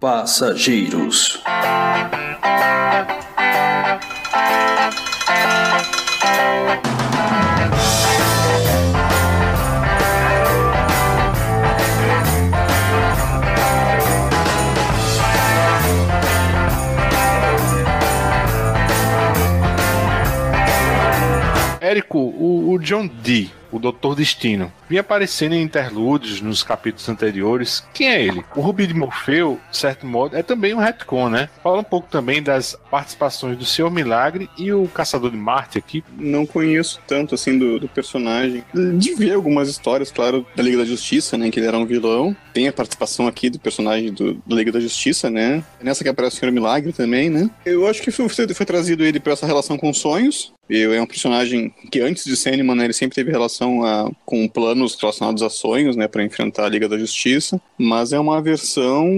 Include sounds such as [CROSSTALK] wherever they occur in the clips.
Passageiros. Érico, o, o John Dee o Doutor Destino. Vinha aparecendo em interlúdios nos capítulos anteriores. Quem é ele? O Rubi de Morfeu, de certo modo, é também um retcon, né? Fala um pouco também das participações do Senhor Milagre e o Caçador de Marte aqui. Não conheço tanto, assim, do, do personagem. De ver algumas histórias, claro, da Liga da Justiça, né? Que ele era um vilão. Tem a participação aqui do personagem do, do Liga da Justiça, né? Nessa que aparece o Senhor Milagre também, né? Eu acho que foi, foi trazido ele para essa relação com sonhos. Eu é um personagem que antes de Sandman, ele sempre teve relação a, com planos relacionados a sonhos, né, para enfrentar a Liga da Justiça, mas é uma versão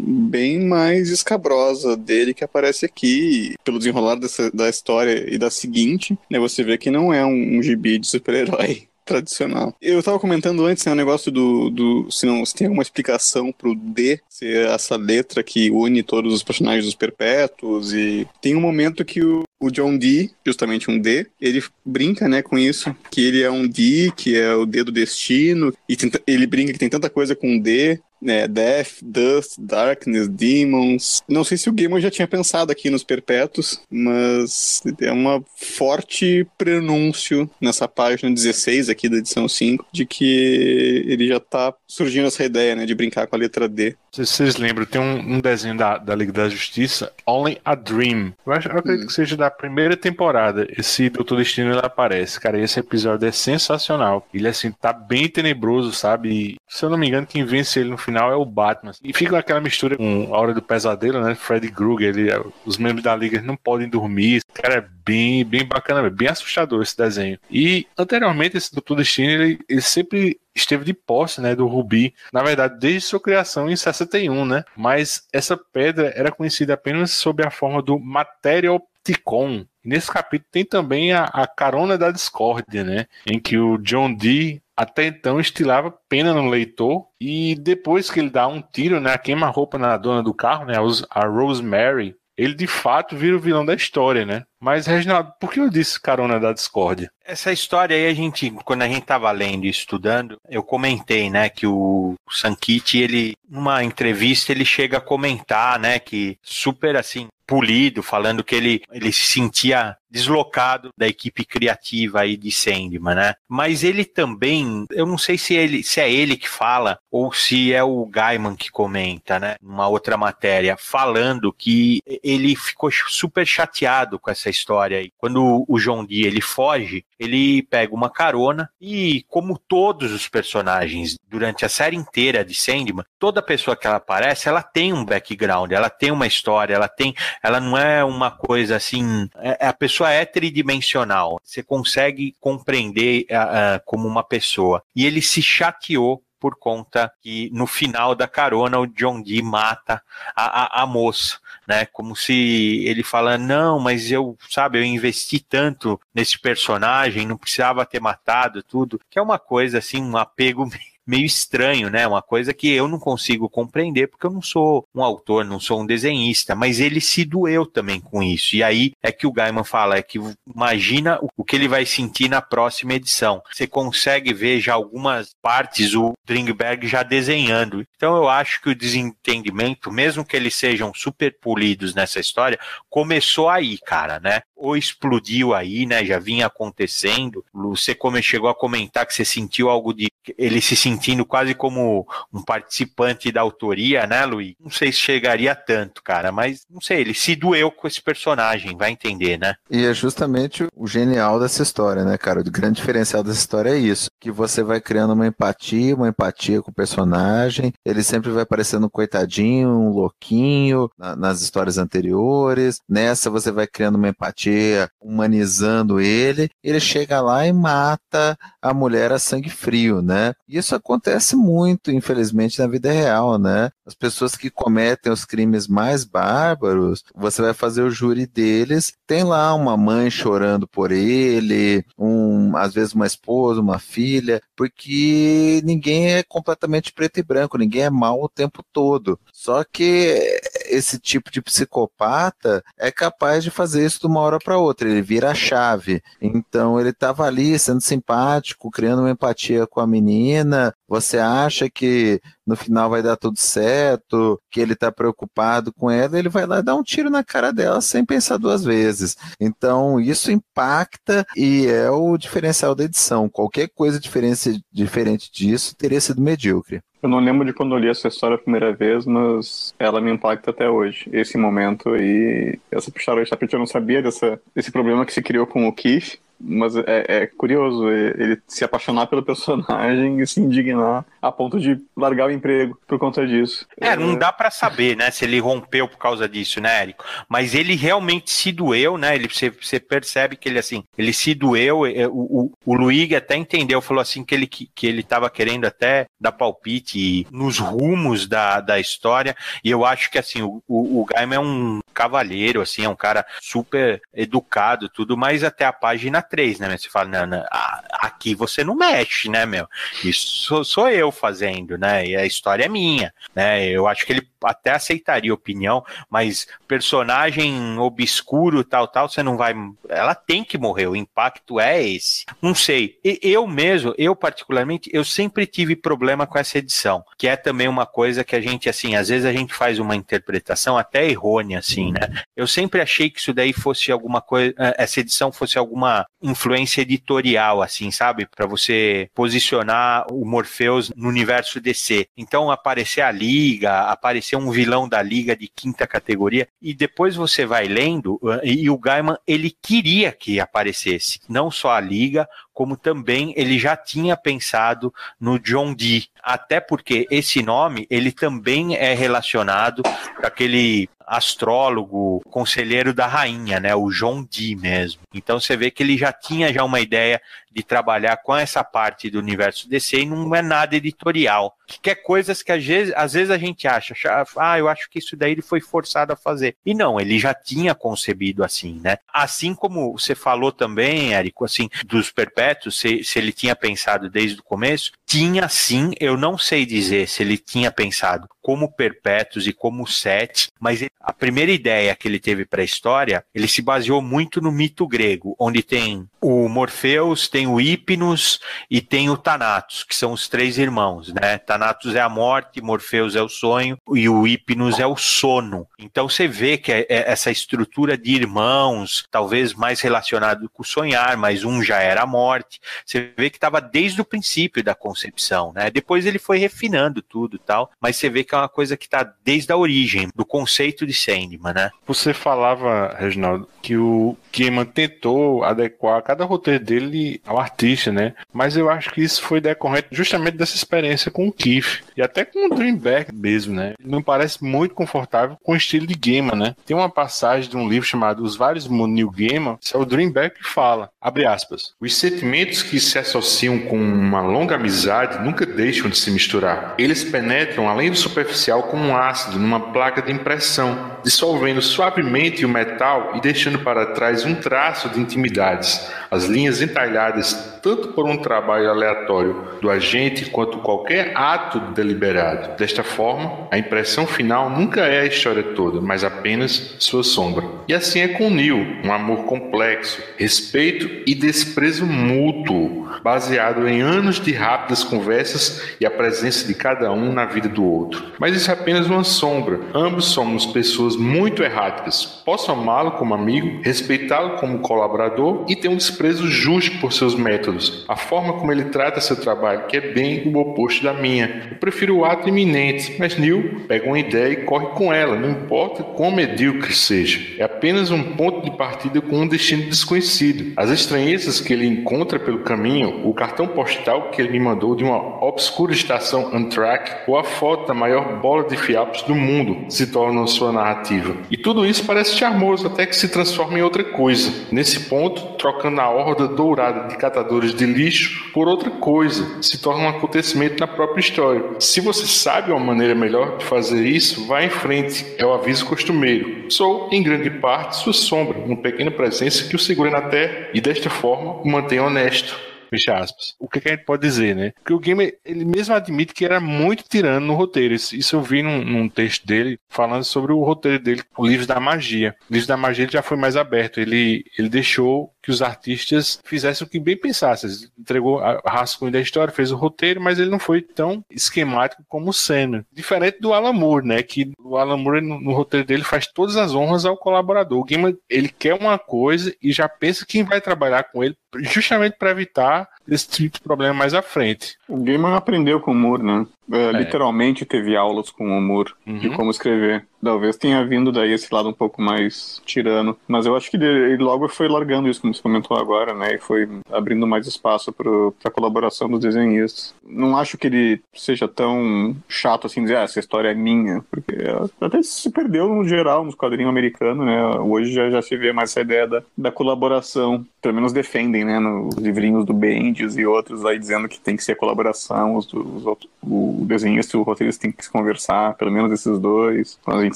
bem mais escabrosa dele que aparece aqui, pelo desenrolar dessa, da história e da seguinte, né, você vê que não é um, um gibi de super-herói tradicional. Eu tava comentando antes, né, o negócio do, do se não se tem alguma explicação pro D ser essa letra que une todos os personagens dos perpétuos e tem um momento que o, o John Dee, justamente um D, ele brinca, né, com isso, que ele é um D, que é o D do destino, e tenta, ele brinca que tem tanta coisa com D, né, Death, Dust, Darkness, Demons. Não sei se o Gamer já tinha pensado aqui nos Perpétuos, mas é uma forte prenúncio nessa página 16 aqui da edição 5 de que ele já tá surgindo essa ideia, né, de brincar com a letra D. Se vocês lembram, tem um, um desenho da, da Liga da Justiça, Only a Dream. Eu, acho, eu acredito hum. que seja da primeira temporada. Esse Doutor Destino ele aparece. Cara, esse episódio é sensacional. Ele, assim, tá bem tenebroso, sabe? E, se eu não me engano, quem vence ele no final é o Batman. E fica aquela mistura com a Hora do Pesadelo, né? Freddy Krueger, ele, os membros da Liga não podem dormir. Cara, é bem, bem bacana, bem assustador esse desenho. E anteriormente, esse Doutor Destino, ele, ele sempre esteve de posse, né, do rubi, na verdade, desde sua criação em 61, né? Mas essa pedra era conhecida apenas sob a forma do Matéria Opticon. nesse capítulo tem também a, a carona da discórdia, né? Em que o John Dee até então estilava pena no leitor e depois que ele dá um tiro, né, queima-roupa na dona do carro, né, a Rosemary, ele de fato vira o vilão da história, né? Mas, Reginaldo, por que eu disse carona da discórdia? Essa história aí, a gente, quando a gente estava lendo e estudando, eu comentei, né, que o Sankit, ele, numa entrevista, ele chega a comentar, né, que super assim, polido, falando que ele, ele se sentia deslocado da equipe criativa aí de Sandman, né? Mas ele também, eu não sei se ele se é ele que fala ou se é o Gaiman que comenta, né? Uma outra matéria falando que ele ficou super chateado com essa história aí. Quando o John Dee ele foge, ele pega uma carona e como todos os personagens durante a série inteira de Sandman, toda pessoa que ela aparece, ela tem um background, ela tem uma história, ela tem, ela não é uma coisa assim, é, a pessoa pessoa é tridimensional. Você consegue compreender uh, como uma pessoa. E ele se chateou por conta que no final da carona o John Dee mata a, a, a, moça, né? Como se ele fala, não, mas eu, sabe, eu investi tanto nesse personagem, não precisava ter matado tudo, que é uma coisa assim, um apego [LAUGHS] meio estranho, né? Uma coisa que eu não consigo compreender porque eu não sou um autor, não sou um desenhista, mas ele se doeu também com isso. E aí é que o Gaiman fala, é que imagina o que ele vai sentir na próxima edição. Você consegue ver já algumas partes o Dringberg já desenhando. Então eu acho que o desentendimento, mesmo que eles sejam super polidos nessa história, começou aí, cara, né? Ou explodiu aí, né? Já vinha acontecendo. Você como chegou a comentar que você sentiu algo de ele se sentindo quase como um participante da autoria, né, Luiz? Não sei se chegaria tanto, cara, mas não sei, ele se doeu com esse personagem, vai entender, né? E é justamente o genial dessa história, né, cara? O grande diferencial dessa história é isso, que você vai criando uma empatia, uma empatia com o personagem, ele sempre vai parecendo um coitadinho, um louquinho na, nas histórias anteriores, nessa você vai criando uma empatia, humanizando ele, ele chega lá e mata a mulher a sangue frio, né? Isso acontece muito, infelizmente, na vida real, né? As pessoas que cometem os crimes mais bárbaros, você vai fazer o júri deles, tem lá uma mãe chorando por ele, um, às vezes uma esposa, uma filha, porque ninguém é completamente preto e branco, ninguém é mal o tempo todo. Só que esse tipo de psicopata é capaz de fazer isso de uma hora para outra, ele vira a chave. Então ele estava ali sendo simpático, criando uma empatia com a menina. Você acha que no final vai dar tudo certo, que ele está preocupado com ela, ele vai lá dar um tiro na cara dela sem pensar duas vezes. Então, isso impacta e é o diferencial da edição. Qualquer coisa diferente disso teria sido medíocre. Eu não lembro de quando eu li essa história a primeira vez, mas ela me impacta até hoje. Esse momento aí, essa puxada de tapete, eu não sabia dessa, desse problema que se criou com o Keith. Mas é, é, curioso ele se apaixonar pelo personagem e se indignar a ponto de largar o emprego por conta disso. É, não dá para saber, né, se ele rompeu por causa disso, né, Érico? Mas ele realmente se doeu, né? Ele, você, você percebe que ele, assim, ele se doeu. É, o, o, o Luigi até entendeu, falou assim que ele, que, que ele tava querendo até dar palpite nos rumos da, da história. E eu acho que, assim, o, o, o Gaiman é um cavalheiro, assim, é um cara super educado, tudo, mas até a página 3, né? Você fala, não, não, aqui você não mexe, né, meu? Isso sou eu fazendo, né? E a história é minha, né? Eu acho que ele até aceitaria opinião, mas personagem obscuro, tal, tal, você não vai. Ela tem que morrer, o impacto é esse. Não sei. Eu mesmo, eu particularmente, eu sempre tive problema com essa edição, que é também uma coisa que a gente, assim, às vezes a gente faz uma interpretação até errônea, assim, né? Eu sempre achei que isso daí fosse alguma coisa, eh, essa edição fosse alguma influência editorial, assim, sabe? Para você posicionar o Morpheus no universo DC. Então, aparecer a Liga, aparecer um vilão da Liga de quinta categoria, e depois você vai lendo, e o Gaiman, ele queria que aparecesse, não só a Liga, como também ele já tinha pensado no John Dee, até porque esse nome ele também é relacionado com aquele astrólogo, conselheiro da rainha, né, o John Dee mesmo. Então você vê que ele já tinha já uma ideia de trabalhar com essa parte do universo DC e não é nada editorial. Que é coisas que às vezes, às vezes a gente acha, ah, eu acho que isso daí ele foi forçado a fazer. E não, ele já tinha concebido assim, né? Assim como você falou também, Érico, assim, dos perpétuos, se, se ele tinha pensado desde o começo, tinha sim, eu não sei dizer se ele tinha pensado como perpétuos e como sete, mas ele, a primeira ideia que ele teve para a história, ele se baseou muito no mito grego, onde tem o Morpheus, tem o Hipnos e tem o Thanatos, que são os três irmãos, né? Thanatos é a morte, Morpheus é o sonho e o Hipnos é o sono. Então você vê que é, é essa estrutura de irmãos, talvez mais relacionado com o sonhar, mas um já era a morte. Você vê que estava desde o princípio da concepção, né? Depois ele foi refinando tudo, tal, mas você vê que é uma coisa que está desde a origem do conceito de Sandman, né? Você falava, Reginaldo, que o Gaiman tentou adequar cada roteiro dele artista, né? Mas eu acho que isso foi decorrente justamente dessa experiência com o Keith e até com o Dreamback mesmo, né? Não parece muito confortável com o estilo de Gaiman, né? Tem uma passagem de um livro chamado Os Vários Neil Gaiman, que é o Dreamback que fala, abre aspas, os sentimentos que se associam com uma longa amizade nunca deixam de se misturar. Eles penetram além do superficial como um ácido numa placa de impressão, dissolvendo suavemente o metal e deixando para trás um traço de intimidades, as linhas entalhadas tanto por um trabalho aleatório do agente quanto qualquer ato deliberado. Desta forma, a impressão final nunca é a história toda, mas apenas sua sombra. E assim é com Neil, um amor complexo, respeito e desprezo mútuo, baseado em anos de rápidas conversas e a presença de cada um na vida do outro. Mas isso é apenas uma sombra. Ambos somos pessoas muito erráticas. Posso amá-lo como amigo, respeitá-lo como colaborador e ter um desprezo justo por seus métodos. A forma como ele trata seu trabalho, que é bem o oposto da minha. Eu prefiro o ato iminente, mas Neil pega uma ideia e corre com ela, não importa quão medíocre seja. É apenas um ponto de partida com um destino desconhecido. As estranhezas que ele encontra pelo caminho o cartão postal que ele me mandou de uma obscura estação Amtrak ou a foto da maior bola de fiapos do mundo se torna sua narrativa. E tudo isso parece charmoso até que se transforma em outra coisa. Nesse ponto, trocando a horda dourada de catadores de lixo por outra coisa, se torna um acontecimento na própria história. Se você sabe uma maneira melhor de fazer isso, vá em frente, é o aviso costumeiro. Sou, em grande parte, sua sombra, uma pequena presença que o segura na terra e desta forma o mantém honesto. Fecha aspas. O que, que, a gente pode dizer, né? Porque o Gamer, ele mesmo admite que era muito tirano no roteiro. Isso eu vi num, num, texto dele falando sobre o roteiro dele, o livro da magia. O livro da magia ele já foi mais aberto. Ele, ele deixou que os artistas fizessem o que bem pensassem. Entregou a rascunho da história, fez o roteiro, mas ele não foi tão esquemático como o Senna. Diferente do Alan Moore, né? Que o Alan Moore, no, no roteiro dele, faz todas as honras ao colaborador. O Gaiman, ele quer uma coisa e já pensa quem vai trabalhar com ele justamente para evitar esse tipo de problema mais à frente. O Gaiman aprendeu com o Moore, né? É, é. Literalmente teve aulas com o Moore uhum. de como escrever. Talvez tenha vindo daí esse lado um pouco mais tirano. Mas eu acho que ele logo foi largando isso, como você comentou agora, né? E foi abrindo mais espaço para a colaboração dos desenhistas. Não acho que ele seja tão chato assim, dizer, ah, essa história é minha. Porque até se perdeu no geral, nos quadrinhos americanos, né? Hoje já, já se vê mais essa ideia da, da colaboração. Pelo menos defendem, né? Nos livrinhos do Bendis e outros aí dizendo que tem que ser colaboração. Os, os, o desenhista e o roteirista tem que se conversar, pelo menos esses dois. A gente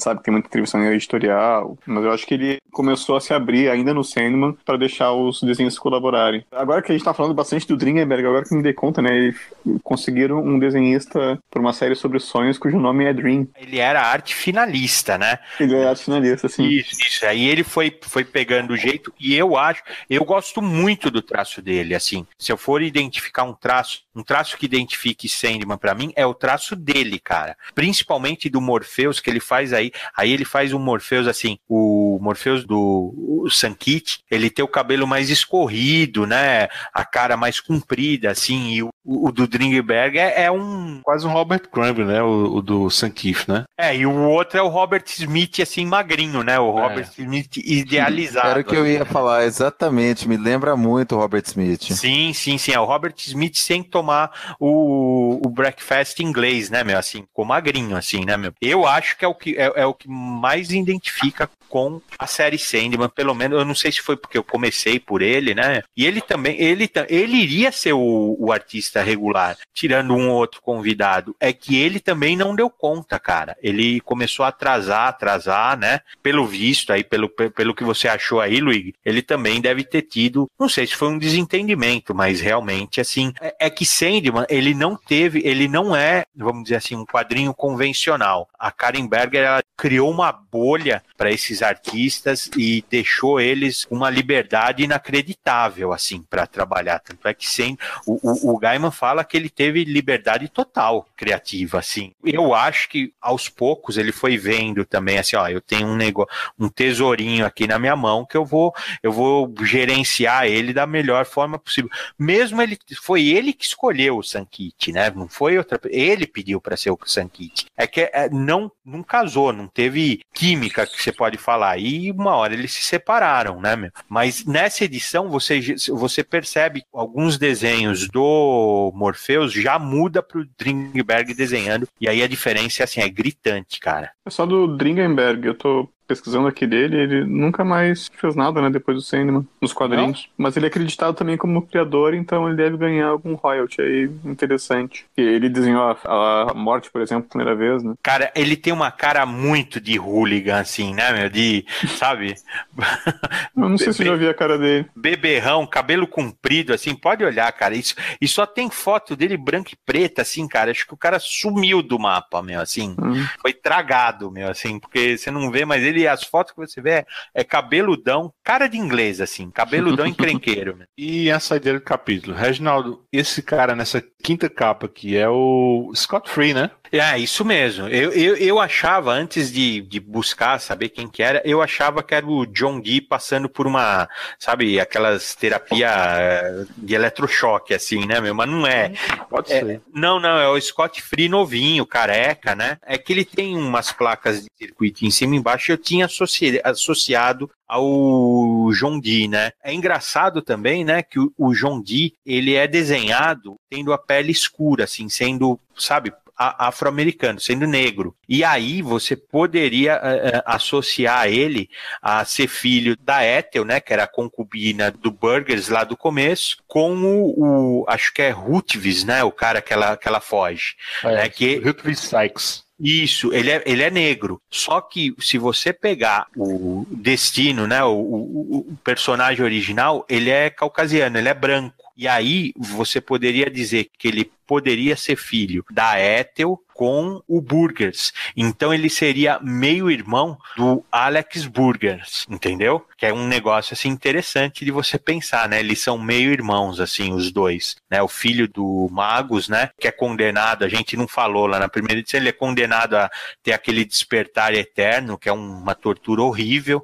sabe que tem muita atribuição editorial, mas eu acho que ele começou a se abrir ainda no Sandman para deixar os desenhistas colaborarem. Agora que a gente tá falando bastante do Dringenberg, agora que me dei conta, né, eles conseguiram um desenhista para uma série sobre sonhos cujo nome é Dream. Ele era arte finalista, né? Ele é arte finalista, sim. Isso, isso. Aí ele foi, foi pegando o jeito e eu acho, eu gosto muito do traço dele, assim. Se eu for identificar um traço, um traço que identifique Sandman para mim é o traço dele, cara. Principalmente do Morpheus que ele faz aí. Aí ele faz um Morpheus assim, o Morpheus do Sankit, ele tem o cabelo mais escorrido, né? A cara mais comprida, assim, e o, o do Dringberg é, é, um. Quase um Robert Crumb, né? O, o do Sankif, né? É, e o outro é o Robert Smith, assim, magrinho, né? O Robert é. Smith idealizado. Era o que eu ia falar, exatamente. Me lembra muito o Robert Smith. Sim, sim, sim. É o Robert Smith sem tomar o, o breakfast inglês, né, meu? Assim, ficou magrinho, assim, né, meu? Eu acho que é o que, é, é o que mais identifica com a série Sandman, pelo menos, eu não sei se foi porque eu comecei por ele, né? E ele também, ele, ele iria ser o, o artista regular, tirando um ou outro convidado. É que ele também não deu conta, cara. Ele começou a atrasar, atrasar, né? Pelo visto aí, pelo, pelo que você achou aí, Luiz, ele também deve ter tido, não sei se foi um desentendimento, mas realmente, assim, é, é que Sandman, ele não teve, ele não é, vamos dizer assim, um quadrinho convencional. A Karen Berger, ela criou uma bolha para esses artistas e deixou eles uma liberdade inacreditável, assim, para trabalhar. Tanto é que sem, o, o, o Fala que ele teve liberdade total criativa, assim. Eu acho que aos poucos ele foi vendo também, assim, ó, eu tenho um negócio, um tesourinho aqui na minha mão que eu vou, eu vou gerenciar ele da melhor forma possível. Mesmo ele, foi ele que escolheu o Sankit, né? Não foi outra, ele pediu para ser o Sankit. É que é, não, não casou, não teve química que você pode falar. E uma hora eles se separaram, né, meu? Mas nessa edição você, você percebe alguns desenhos do Morpheus já muda pro Dringberg desenhando. E aí a diferença assim, é gritante, cara. É só do Dringenberg, eu tô pesquisando aqui dele, ele nunca mais fez nada, né, depois do Sandman, nos quadrinhos. Não? Mas ele é acreditado também como criador, então ele deve ganhar algum royalty aí interessante. E ele desenhou a, a, morte, por exemplo, a primeira vez, né? Cara, ele tem uma cara muito de hooligan, assim, né, meu? De, sabe? [LAUGHS] Eu não sei se eu já vi a cara dele. Beberrão, cabelo comprido, assim, pode olhar, cara. Isso, e só tem foto dele branca e preta, assim, cara. Acho que o cara sumiu do mapa, meu, assim. Uhum. Foi tragado, meu, assim, porque você não vê mais ele ele, as fotos que você vê é, cabeludão, cara de inglês, assim, cabeludão [LAUGHS] encrenqueiro. Né? E a saideira do capítulo. Reginaldo, esse cara nessa quinta capa aqui é o Scott Free, né? É, isso mesmo. Eu, eu, eu achava, antes de, de buscar saber quem que era, eu achava que era o John Dee passando por uma, sabe, aquelas terapia eh, de eletrochoque, assim, né, meu? Mas não é. Pode é, ser. Não, não, é o Scott Free novinho, careca, né? É que ele tem umas placas de circuito em cima e embaixo. Eu tinha associ associado ao John Dee, né? É engraçado também, né, que o, o John Dee, ele é desenhado tendo a pele escura, assim, sendo, sabe, afro-americano, sendo negro. E aí você poderia uh, associar ele a ser filho da Ethel, né, que era a concubina do Burgers lá do começo, com o, o acho que é Rutvis, né, o cara que ela, que ela foge. É, né, que... Rutvis Sykes. Isso, ele é, ele é negro. Só que se você pegar o destino, né, o, o, o personagem original, ele é caucasiano, ele é branco. E aí você poderia dizer que ele poderia ser filho da Ethel com o Burgers. Então ele seria meio irmão do Alex Burgers, entendeu? Que é um negócio assim interessante de você pensar, né? Eles são meio irmãos assim os dois, né? O filho do Magus, né, que é condenado, a gente não falou lá na primeira edição, ele é condenado a ter aquele despertar eterno, que é uma tortura horrível?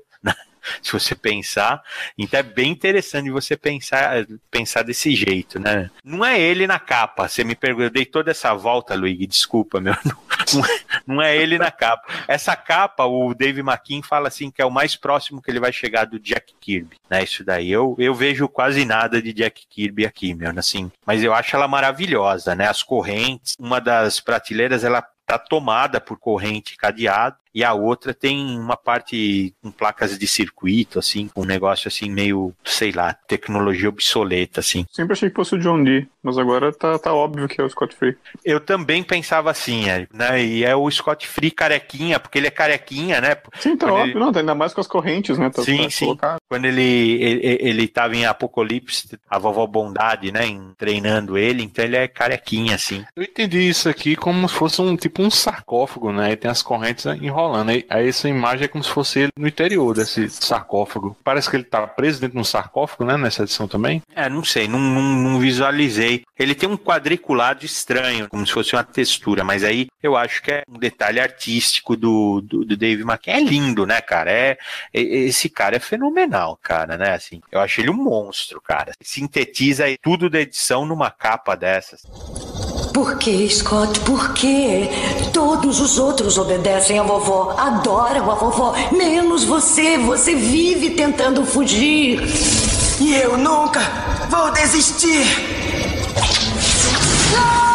[LAUGHS] se você pensar. Então é bem interessante você pensar, pensar desse jeito, né? Não é ele na capa. Você me perguntou, eu dei toda essa volta, Luigi, desculpa, meu. Não, não é ele na capa. Essa capa, o Dave McKean fala assim que é o mais próximo que ele vai chegar do Jack Kirby, né? Isso daí. Eu, eu vejo quase nada de Jack Kirby aqui, meu, assim. Mas eu acho ela maravilhosa, né? As correntes, uma das prateleiras, ela tá tomada por corrente cadeado e a outra tem uma parte com placas de circuito, assim, com um negócio assim meio, sei lá, tecnologia obsoleta, assim. Sempre achei que fosse o John Dee, mas agora tá, tá óbvio que é o Scott Free. Eu também pensava assim, né? E é o Scott Free carequinha, porque ele é carequinha, né? Sim, tá Quando óbvio, ele... não, tá ainda mais com as correntes, né? Tá, sim, tá sim. Colocado. Quando ele, ele, ele tava em Apocalipse, a vovó Bondade, né? Em, treinando ele, então ele é carequinha, assim. Eu entendi isso aqui como se fosse um tipo um sarcófago, né? E tem as correntes enroladas rolando. Aí, essa imagem é como se fosse ele no interior desse sarcófago. Parece que ele tá preso dentro de um sarcófago, né? Nessa edição também. É, não sei, não, não, não visualizei. Ele tem um quadriculado estranho, como se fosse uma textura, mas aí eu acho que é um detalhe artístico do, do, do Dave McKean. É lindo, né, cara? É, é, esse cara é fenomenal, cara, né? Assim, eu acho ele um monstro, cara. Sintetiza tudo da edição numa capa dessas. Por que, Scott? Por que? Todos os outros obedecem a vovó, adoram a vovó, menos você. Você vive tentando fugir. E eu nunca vou desistir. Ah!